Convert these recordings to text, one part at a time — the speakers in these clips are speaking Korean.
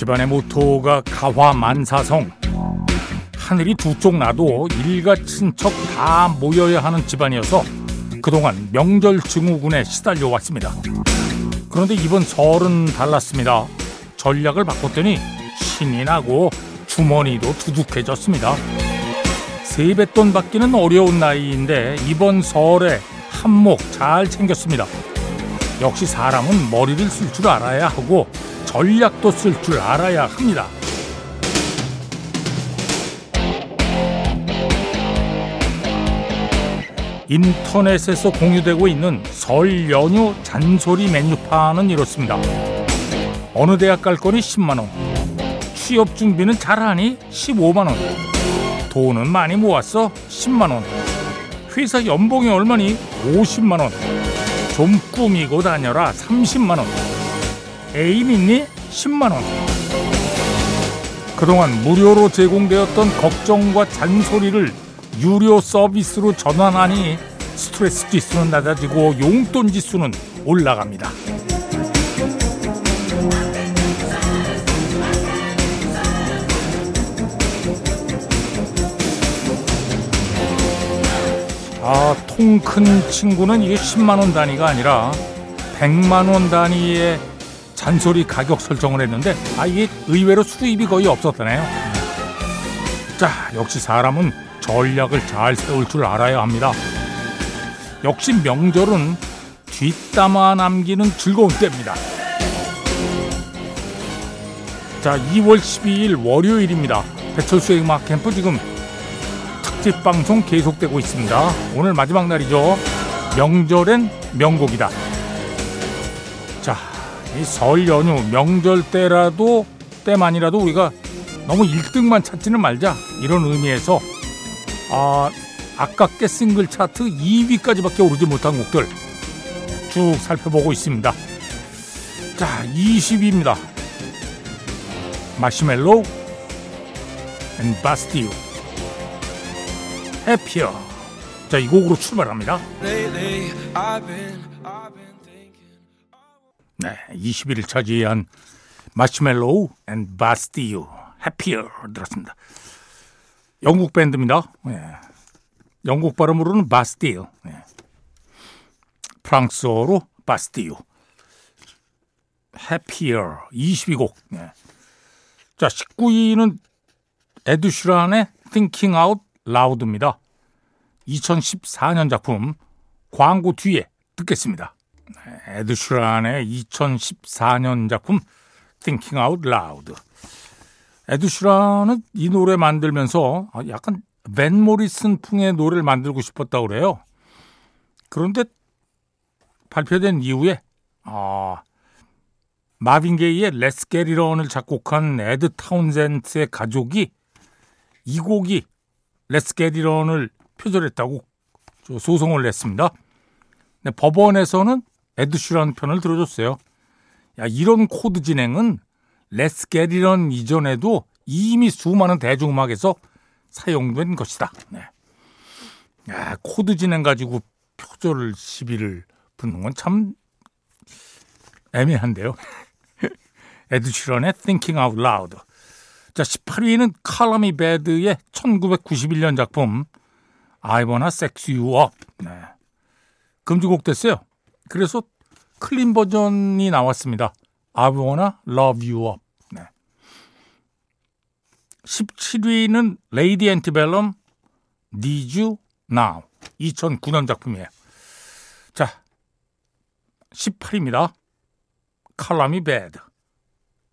집안의 모토가 가화만사성. 하늘이 두 쪽 나도 일가 친척 다 모여야 하는 집안이어서 그동안 명절 증후군에 시달려 왔습니다. 그런데 이번 설은 달랐습니다. 전략을 바꿨더니 신이 나고 주머니도 두둑해졌습니다. 세뱃돈 받기는 어려운 나이인데 이번 설에 한몫 잘 챙겼습니다. 역시 사람은 머리를 쓸 줄 알아야 하고 전략도 쓸 줄 알아야 합니다. 인터넷에서 공유되고 있는 설 연휴 잔소리 메뉴판은 이렇습니다. 어느 대학 갈 거니 10만 원. 취업 준비는 잘하니 15만 원. 돈은 많이 모았어 10만 원. 회사 연봉이 얼마니 50만 원. 좀 꾸미고 다녀라 30만 원. 애인 있니 10만 원. 그동안 무료로 제공되었던 걱정과 잔소리를 유료 서비스로 전환하니 스트레스 지수는 낮아지고 용돈 지수는 올라갑니다. 아, 통 큰 친구는 이게 10만 원 단위가 아니라 100만 원 단위의 잔소리 가격 설정을 했는데 아 이게 의외로 수입이 거의 없었다네요. 자, 역시 사람은 전략을 잘 세울 줄 알아야 합니다. 역시 명절은 뒷담화 남기는 즐거운 때입니다. 자, 2월 12일 월요일입니다. 배철수의 음악 캠프 지금 특집 방송 계속되고 있습니다. 오늘 마지막 날이죠. 명절엔 명곡이다. 자, 이 설 연휴 명절 때라도 때만이라도 우리가 너무 1등만 찾지는 말자 이런 의미에서 아, 아깝게 싱글 차트 2위까지밖에 오르지 못한 곡들 쭉 살펴보고 있습니다. 자, 20위입니다. Marshmello and Bastille Happier 자, 이 곡으로 출발합니다. 네, 21위 차지한 Marshmello and Bastille Happier 들었습니다. 영국 밴드입니다. 네. 영국 발음으로는 Bastille. 네. 프랑스어로 Bastille. 해피어 22곡. 네. 자, 19위는 에드슈란의 Thinking Out Loud입니다. 2014년 작품 광고 뒤에 듣겠습니다. 에드슈란의 2014년 작품 Thinking Out Loud. 에드슈란은 이 노래 만들면서 약간 벤 모리슨 풍의 노래를 만들고 싶었다고 그래요. 그런데 발표된 이후에 아, Marvin Gaye의 It On을 작곡한 Ed Townsend의 가족이 이 곡이 It On을 표절했다고 소송을 냈습니다. 법원에서는 Ed Sheeran 편을 들어줬어요. 야, 이런 코드 진행은 It On 이전에도 이미 수많은 대중음악에서 사용된 것이다. 네. 야, 코드 진행 가지고 표절 시비를 붙는 건 참 애매한데요. Ed Sheeran의 Thinking Out Loud. 자, 18위는 칼라미 베드의 1991년 작품 I Wanna Sex You Up. 네. 금지곡 됐어요. 그래서 clean 버전이 나왔습니다. I Wanna Love You Up. 네. 17위는 Lady Antebellum Need You Now. 2009년 작품이에요. 자, 18위입니다. Color Me Badd.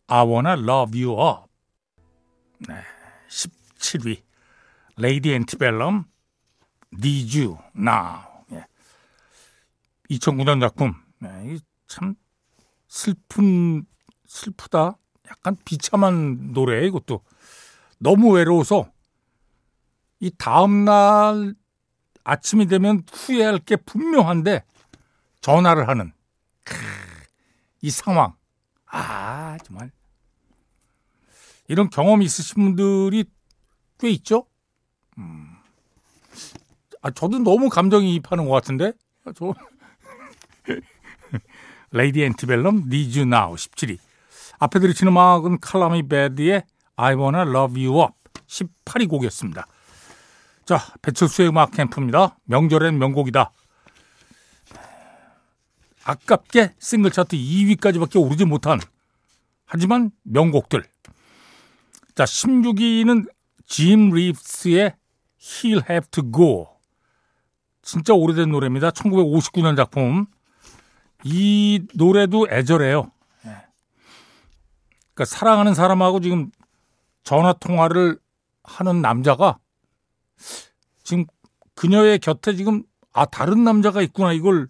I wanna love you up. 네, 17위. Lady Antebellum Need You Now. 예. 2009년 작품. 네, 참 슬픈 슬프다. 약간 비참한 노래 이것도 너무 외로워서 이 다음 날 아침이 되면 후회할 게 분명한데 전화를 하는 이 상황. 아, 정말. 이런 경험 있으신 분들이 꽤 있죠? 음. 아, 저도 너무 감정이입하는 것 같은데? 아, 저. Lady Antebellum Need You Now 17위. 앞에 들으신 음악은 칼라미 베드의 I Wanna Love You Up 18위 곡이었습니다. 자, 배철수의 음악 캠프입니다. 명절엔 명곡이다. 아깝게 싱글 차트 2위까지밖에 오르지 못한 하지만 명곡들. 자, 16위는 짐 리브스의 He'll Have to Go. 진짜 오래된 노래입니다. 1959년 작품. 이 노래도 애절해요. 예. 그러니까 사랑하는 사람하고 지금 전화 통화를 하는 남자가 지금 그녀의 곁에 지금 아 다른 남자가 있구나 이걸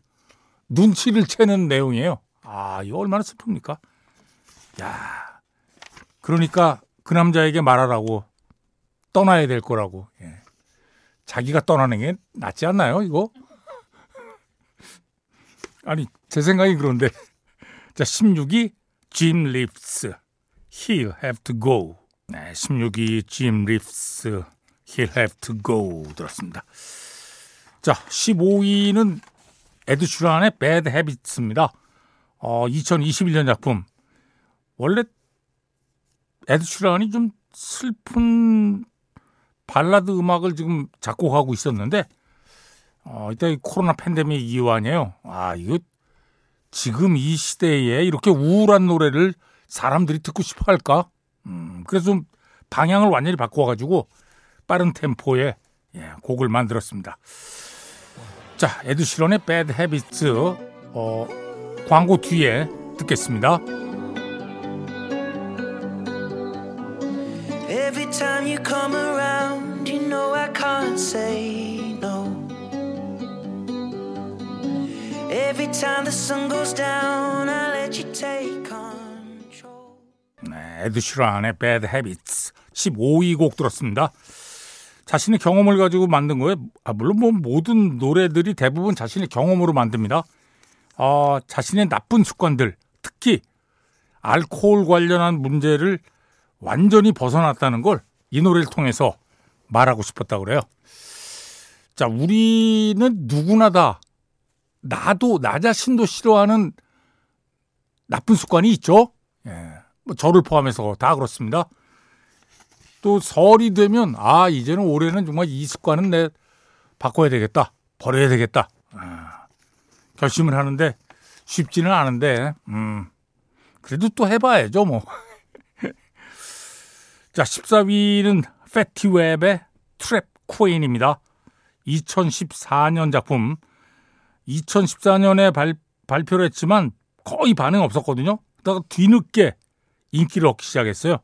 눈치를 채는 내용이에요. 아 이거 얼마나 슬픕니까? 야 그러니까 그 남자에게 말하라고 떠나야 될 거라고. 예. 자기가 떠나는 게 낫지 않나요, 이거? 아니, 제 생각이 그런데. 자, 16위, 짐 립스. He'll have to go. 네, 16위, 짐 립스. He'll have to go. 들었습니다. 자, 15위는 Ed Sheeran의 Bad Habits입니다. 어, 2021년 작품. 원래 Ed Sheeran이 좀 슬픈 발라드 음악을 지금 작곡하고 있었는데 어, 이때 코로나 팬데믹 이후 아니에요. 아, 이거 지금 이 시대에 이렇게 우울한 노래를 사람들이 듣고 싶어 할까? 음, 그래서 좀 방향을 완전히 바꿔가지고 빠른 템포의 예, 곡을 만들었습니다. 자, 에드시런의 Bad Habits 어, 광고 뒤에 듣겠습니다. Every time you come around, you know I can't say Every time the sun goes down, I let you take control. 네, 에드시런의 Bad Habits 15위 곡 들었습니다. 자신의 경험을 가지고 만든 거예요. 아, 물론 뭐 모든 노래들이 대부분 자신의 경험으로 만듭니다. 어, 자신의 나쁜 습관들, 특히 알코올 관련한 문제를 완전히 벗어났다는 걸 이 노래를 통해서 말하고 싶었다 그래요. 자, 우리는 누구나 다 나도 나 자신도 싫어하는 나쁜 습관이 있죠. 예. 뭐 저를 포함해서 다 그렇습니다. 또 설이 되면 아 이제는 올해는 정말 이 습관은 내 바꿔야 되겠다 버려야 되겠다 아, 결심을 하는데 쉽지는 않은데 음 그래도 또 해봐야죠 뭐. 자 14위는 패티웹의 트랩 코인입니다. 2014년 작품 2014년에 발, 발표를 했지만 거의 반응 없었거든요. 그러다가 뒤늦게 인기를 얻기 시작했어요.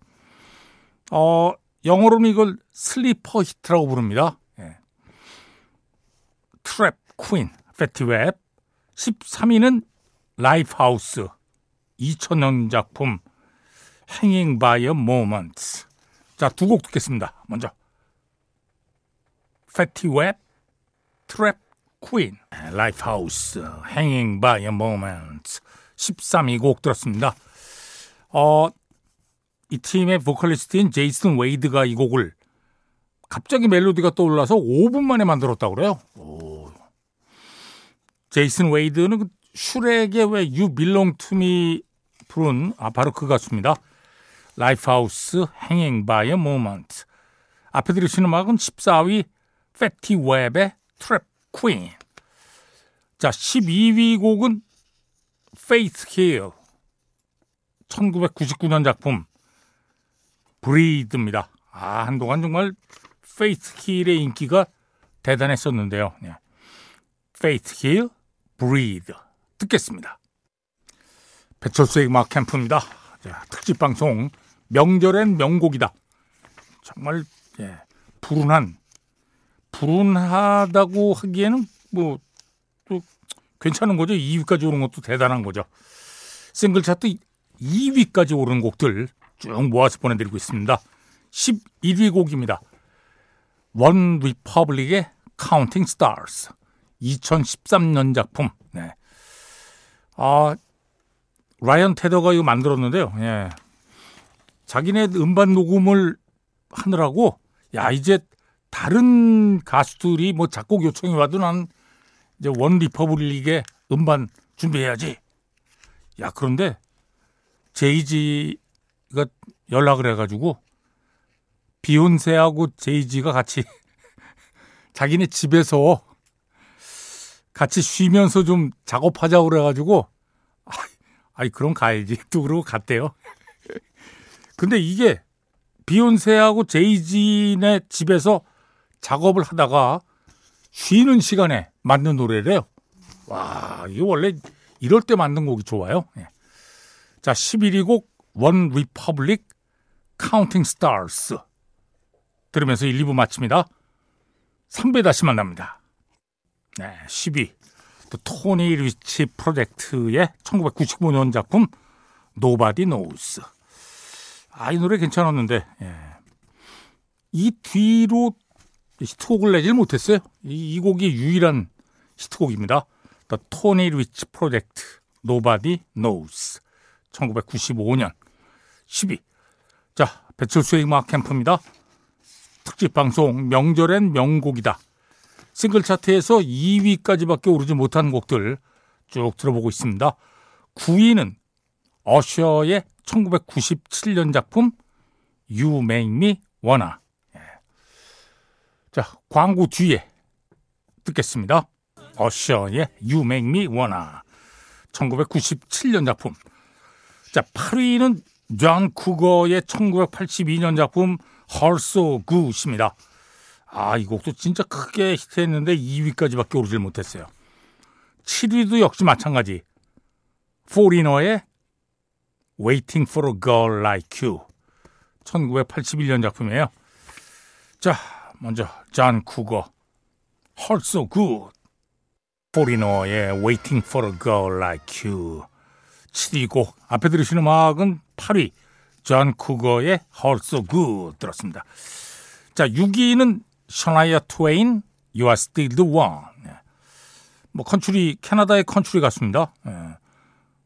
어, 영어로는 이걸 sleeper hit라고 부릅니다. 예. Trap Queen, Fetty Wap. 13위는 Lifehouse. 2000년 작품 Hanging by a Moment. 자, 두 곡 듣겠습니다. 먼저 Fetty Wap, Trap Queen, Lifehouse, Hanging by a Moment. 13위 곡 들었습니다. 어, 이 팀의 보컬리스트인 Jason Wade가 이 곡을 갑자기 멜로디가 떠올라서 5분 만에 만들었다고 그래요. 오. Jason Wade는 그 슈렉의 왜 You Belong to Me 부른 아 바로 그 가수입니다. Lifehouse by a Moment. 앞에 들으시는 음악은 14위 Fetty Wap의 Trap Queen. 자, 12위 곡은 Faith Hill. 1999년 작품 Breathe입니다. 아, 한동안 정말 Faith Hill의 인기가 대단했었는데요. 네. Faith Hill, Breathe 듣겠습니다. 배철수의 음악 캠프입니다. 자, 특집 방송 명절엔 명곡이다. 정말 예, 불운한 불운하다고 하기에는 뭐 또 괜찮은 거죠. 2위까지 오른 것도 대단한 거죠. 싱글 차트 2위까지 오른 곡들 쭉 모아서 보내드리고 있습니다. 11위 곡입니다. 원 리퍼블릭의 Counting Stars 2013년 작품. 네. 아 라이언 테더가 이거 만들었는데요. 예. 자기네 음반 녹음을 하느라고 야 이제 다른 가수들이 뭐 작곡 요청이 와도 난 이제 원 리퍼블릭의 음반 준비해야지. 야 그런데 제이지가 연락을 해가지고 비욘세하고 제이지가 같이 자기네 집에서 같이 쉬면서 좀 작업하자고 그래가지고 아이 그럼 가야지 또 그러고 갔대요. 근데 이게 비욘세하고 제이지네 집에서 작업을 하다가 쉬는 시간에 만든 노래래요. 와, 이거 원래 이럴 때 만든 곡이 좋아요. 예. 자, 11위 곡 One Republic Counting Stars 들으면서 1, 2부 마칩니다. 3배 다시 만납니다. 네, 10위 토니 리치 프로젝트의 1995년 작품 Nobody Knows. 아, 이 노래 괜찮았는데, 예. 이 뒤로 히트곡을 내질 못했어요. 이, 이 곡이 유일한 히트곡입니다. The Tony Rich Project, Nobody Knows. 1995년 10위. 자, 배철수의 음악 캠프입니다. 특집 방송 명절엔 명곡이다. 싱글 차트에서 2위까지밖에 오르지 못한 곡들 쭉 들어보고 있습니다. 9위는 어셔의 1997년 작품 You Make Me Wanna. 예. 자, 광고 뒤에 듣겠습니다. 어셔의 You Make Me Wanna. 1997년 작품. 자, 8위는 존 쿠거의 1982년 작품 So Good입니다. 아, 이 곡도 진짜 크게 히트했는데 2위까지밖에 오르질 못했어요. 7위도 역시 마찬가지. 포리너의 Waiting for a Girl Like You. 1981년 작품이에요. 자, 먼저 존 쿠거. Hurts So Good. 포리너의 Waiting for a Girl Like You. 7위 곡. 앞에 들으시는 음악은 8위. 존 쿠거의 Hurts So Good 들었습니다. 자, 6위는 샤나이어 트웨인, You're Still the One. 네. 뭐 컨츄리 캐나다의 컨츄리 가수입니다.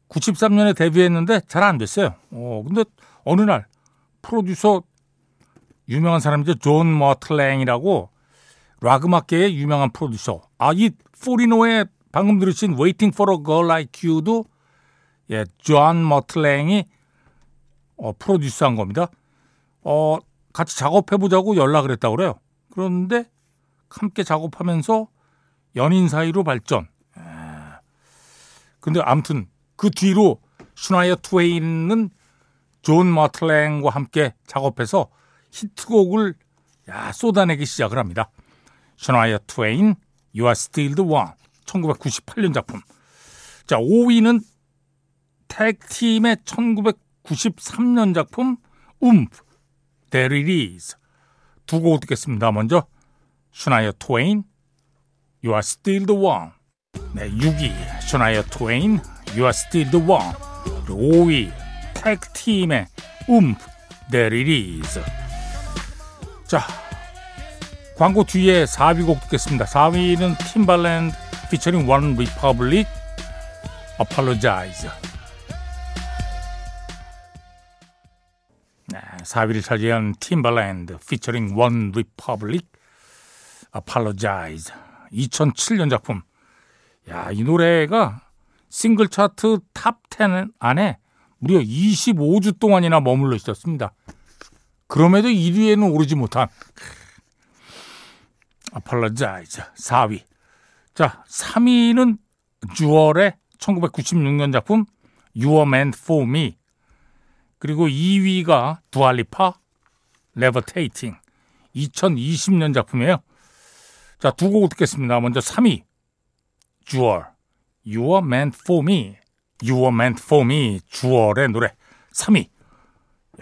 93년에 데뷔했는데 잘 안 됐어요. 어, 근데 어느 날 프로듀서 유명한 사람이죠. 존 머트 랭이라고 락 음악계의 유명한 프로듀서. 아, 이 포리너의 방금 들으신 Waiting for a Girl Like You도 예, 존 머트 랭이 어, 프로듀스한 겁니다. 어, 같이 작업해보자고 연락을 했다고 그래요. 그런데 함께 작업하면서 연인 사이로 발전. 근데 아무튼 그 뒤로 샤나이어 트웨인은 존 머트 랭과 함께 작업해서 히트곡을 야, 쏟아내기 시작을 합니다. 샤나이어 트웨인, You're Still the One, 1998년 작품. 자, 5위는 택팀의 1993년 작품 It Is. 두곡 듣겠습니다. 먼저 샤나이어 트웨인 You're Still the One 네, 6위 샤나이어 트웨인 You're Still the One 5위 택팀의 It Is 자 광고 뒤에 4위 곡 듣겠습니다. 4위는 팀발랜드 피처링 원 리퍼블릭 Apologize 4위를 차지한 팀발랜드 피처링 원 리퍼블릭 Apologize 2007년 작품. 야, 이 노래가 싱글 차트 탑 10 안에 무려 25주 동안이나 머물러 있었습니다. 그럼에도 1위에는 오르지 못한. Apologize 4위. 자, 3위는 주얼의 1996년 작품 You Were Meant For Me 그리고 2위가 두아 리파 Levitating. 2020년 작품이에요. 자, 두 곡 듣겠습니다. 먼저 3위. 주얼 You are meant for me You are meant for me 주얼의 노래. 3위.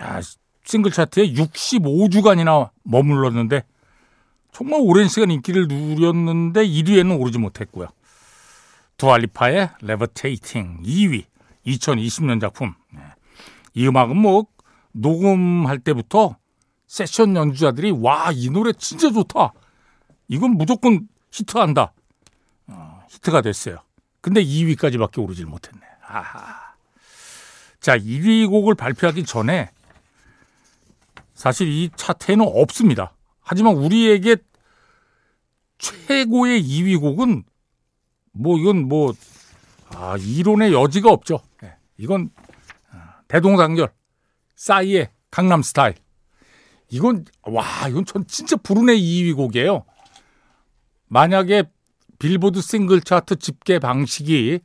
야, 싱글 차트에 65주간이나 머물렀는데 정말 오랜 시간 인기를 누렸는데 1위에는 오르지 못했고요. 두알리파의 레버테이팅 2위 2020년 작품 이 음악은 뭐 녹음할 때부터 세션 연주자들이 와 이 노래 진짜 좋다. 이건 무조건 히트한다. 어, 히트가 됐어요. 근데 2위까지밖에 오르질 못했네. 아하. 자 1위 곡을 발표하기 전에 사실 이 차트에는 없습니다. 하지만 우리에게 최고의 2위 곡은 뭐 이건 뭐 아, 이론의 여지가 없죠. 네, 이건 대동단결 싸이의 강남 스타일. 이건 와 이건 전 진짜 불운의 2위 곡이에요. 만약에 빌보드 싱글 차트 집계 방식이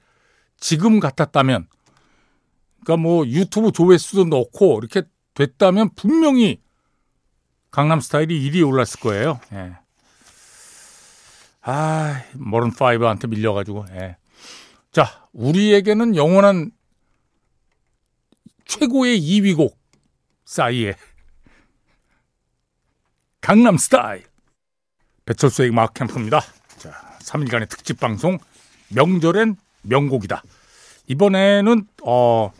지금 같았다면 그러니까 뭐 유튜브 조회수도 넣고 이렇게 됐다면 분명히 강남 스타일이 1위에 올랐을 거예요. 예. 아, 머른 5한테 밀려가지고. 예. 자, 우리에게는 영원한 최고의 2위 곡 싸이의 강남 스타일. 배철수의 음악 캠프입니다. 자, 3일간의 특집 방송 명절엔 명곡이다. 이번에는 어,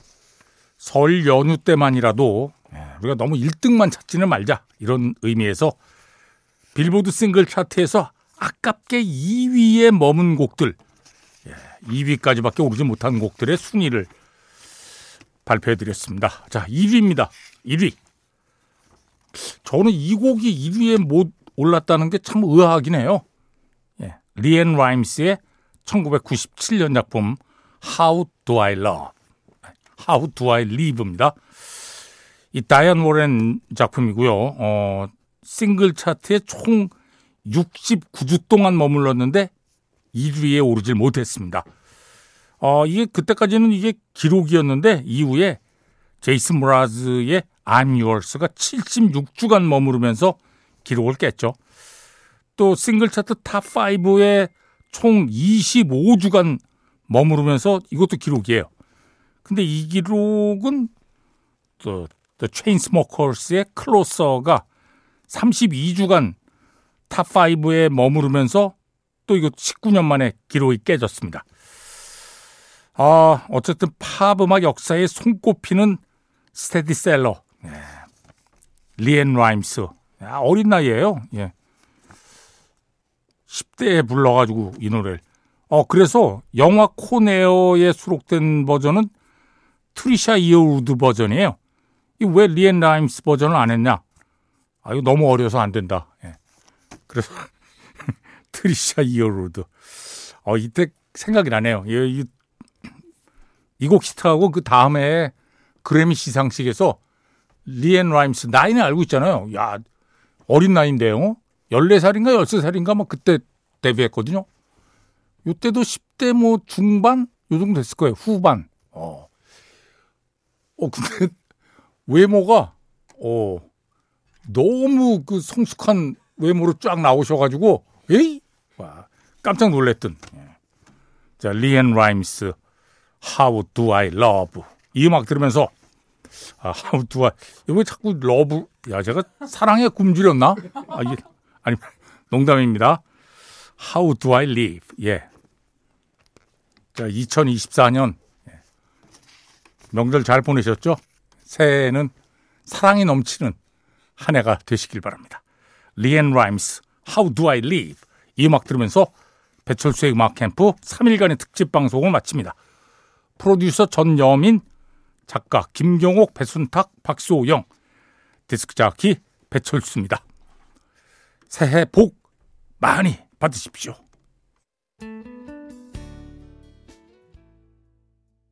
설 연휴 때만이라도 예, 우리가 너무 1등만 찾지는 말자 이런 의미에서 빌보드 싱글 차트에서 아깝게 2위에 머문 곡들 2위까지밖에 예, 오르지 못한 곡들의 순위를 발표해 드렸습니다. 자, 1위입니다. 1위. 저는 이 곡이 1위에 못 올랐다는 게 참 의아하긴 해요. 예. 리앤 라임스의 1997년 작품 How Do I Love, How Do I Live입니다. 이 다이안 워렌 작품이고요. 어, 싱글 차트에 총 69주 동안 머물렀는데 1위에 오르질 못했습니다. 어, 이게 그때까지는 이게 기록이었는데 이후에 제이슨 모라즈의 I'm Yours가 76주간 머무르면서 기록을 깼죠. 또 싱글 차트 탑5에 총 25주간 머무르면서 이것도 기록이에요. 근데 이 기록은 또 The Chainsmokers의 Closer가 32주간 탑5에 머무르면서 또 이거 19년 만에 기록이 깨졌습니다. 아, 어쨌든 팝 음악 역사에 손꼽히는 스테디셀러. 네. 리앤 라임스. 아, 어린 나이에요. 예. 10대에 불러가지고 이 노래를. 어, 그래서 영화 Con Air에 수록된 버전은 트리샤 이어우드 버전이에요. 왜 리앤 라임스 버전을 안 했냐? 아, 이거 너무 어려서 안 된다. 예. 그래서 트리샤 이어우드. 어, 이때 생각이 나네요. 이, 이, 곡 히트하고 그 다음에 그래미 시상식에서 리앤 라임스 나이는 알고 있잖아요. 야, 어린 나이인데요. 14살인가 13살인가 뭐 그때 데뷔했거든요. 요때도 10대 뭐 중반 요 정도 됐을 거예요. 후반. 어. 어 근데 외모가 어 너무 그 성숙한 외모로 쫙 나오셔가지고 에이 와 깜짝 놀랬던. 예. 자 리앤 라임스 How Do I Love 이 음악 들으면서 아 How Do I 왜 자꾸 love 야 제가 사랑에 굶주렸나? 아 이게 아니 농담입니다. How Do I Live 예. 자 2024년 예. 명절 잘 보내셨죠? 새해에는 사랑이 넘치는 한 해가 되시길 바랍니다. 리앤 라임스, How Do I Live 이 음악 들으면서 배철수의 음악 캠프 3일간의 특집 방송을 마칩니다. 프로듀서 전여민, 작가 김경옥, 배순탁, 박수호영, 디스크 자키 배철수입니다. 새해 복 많이 받으십시오.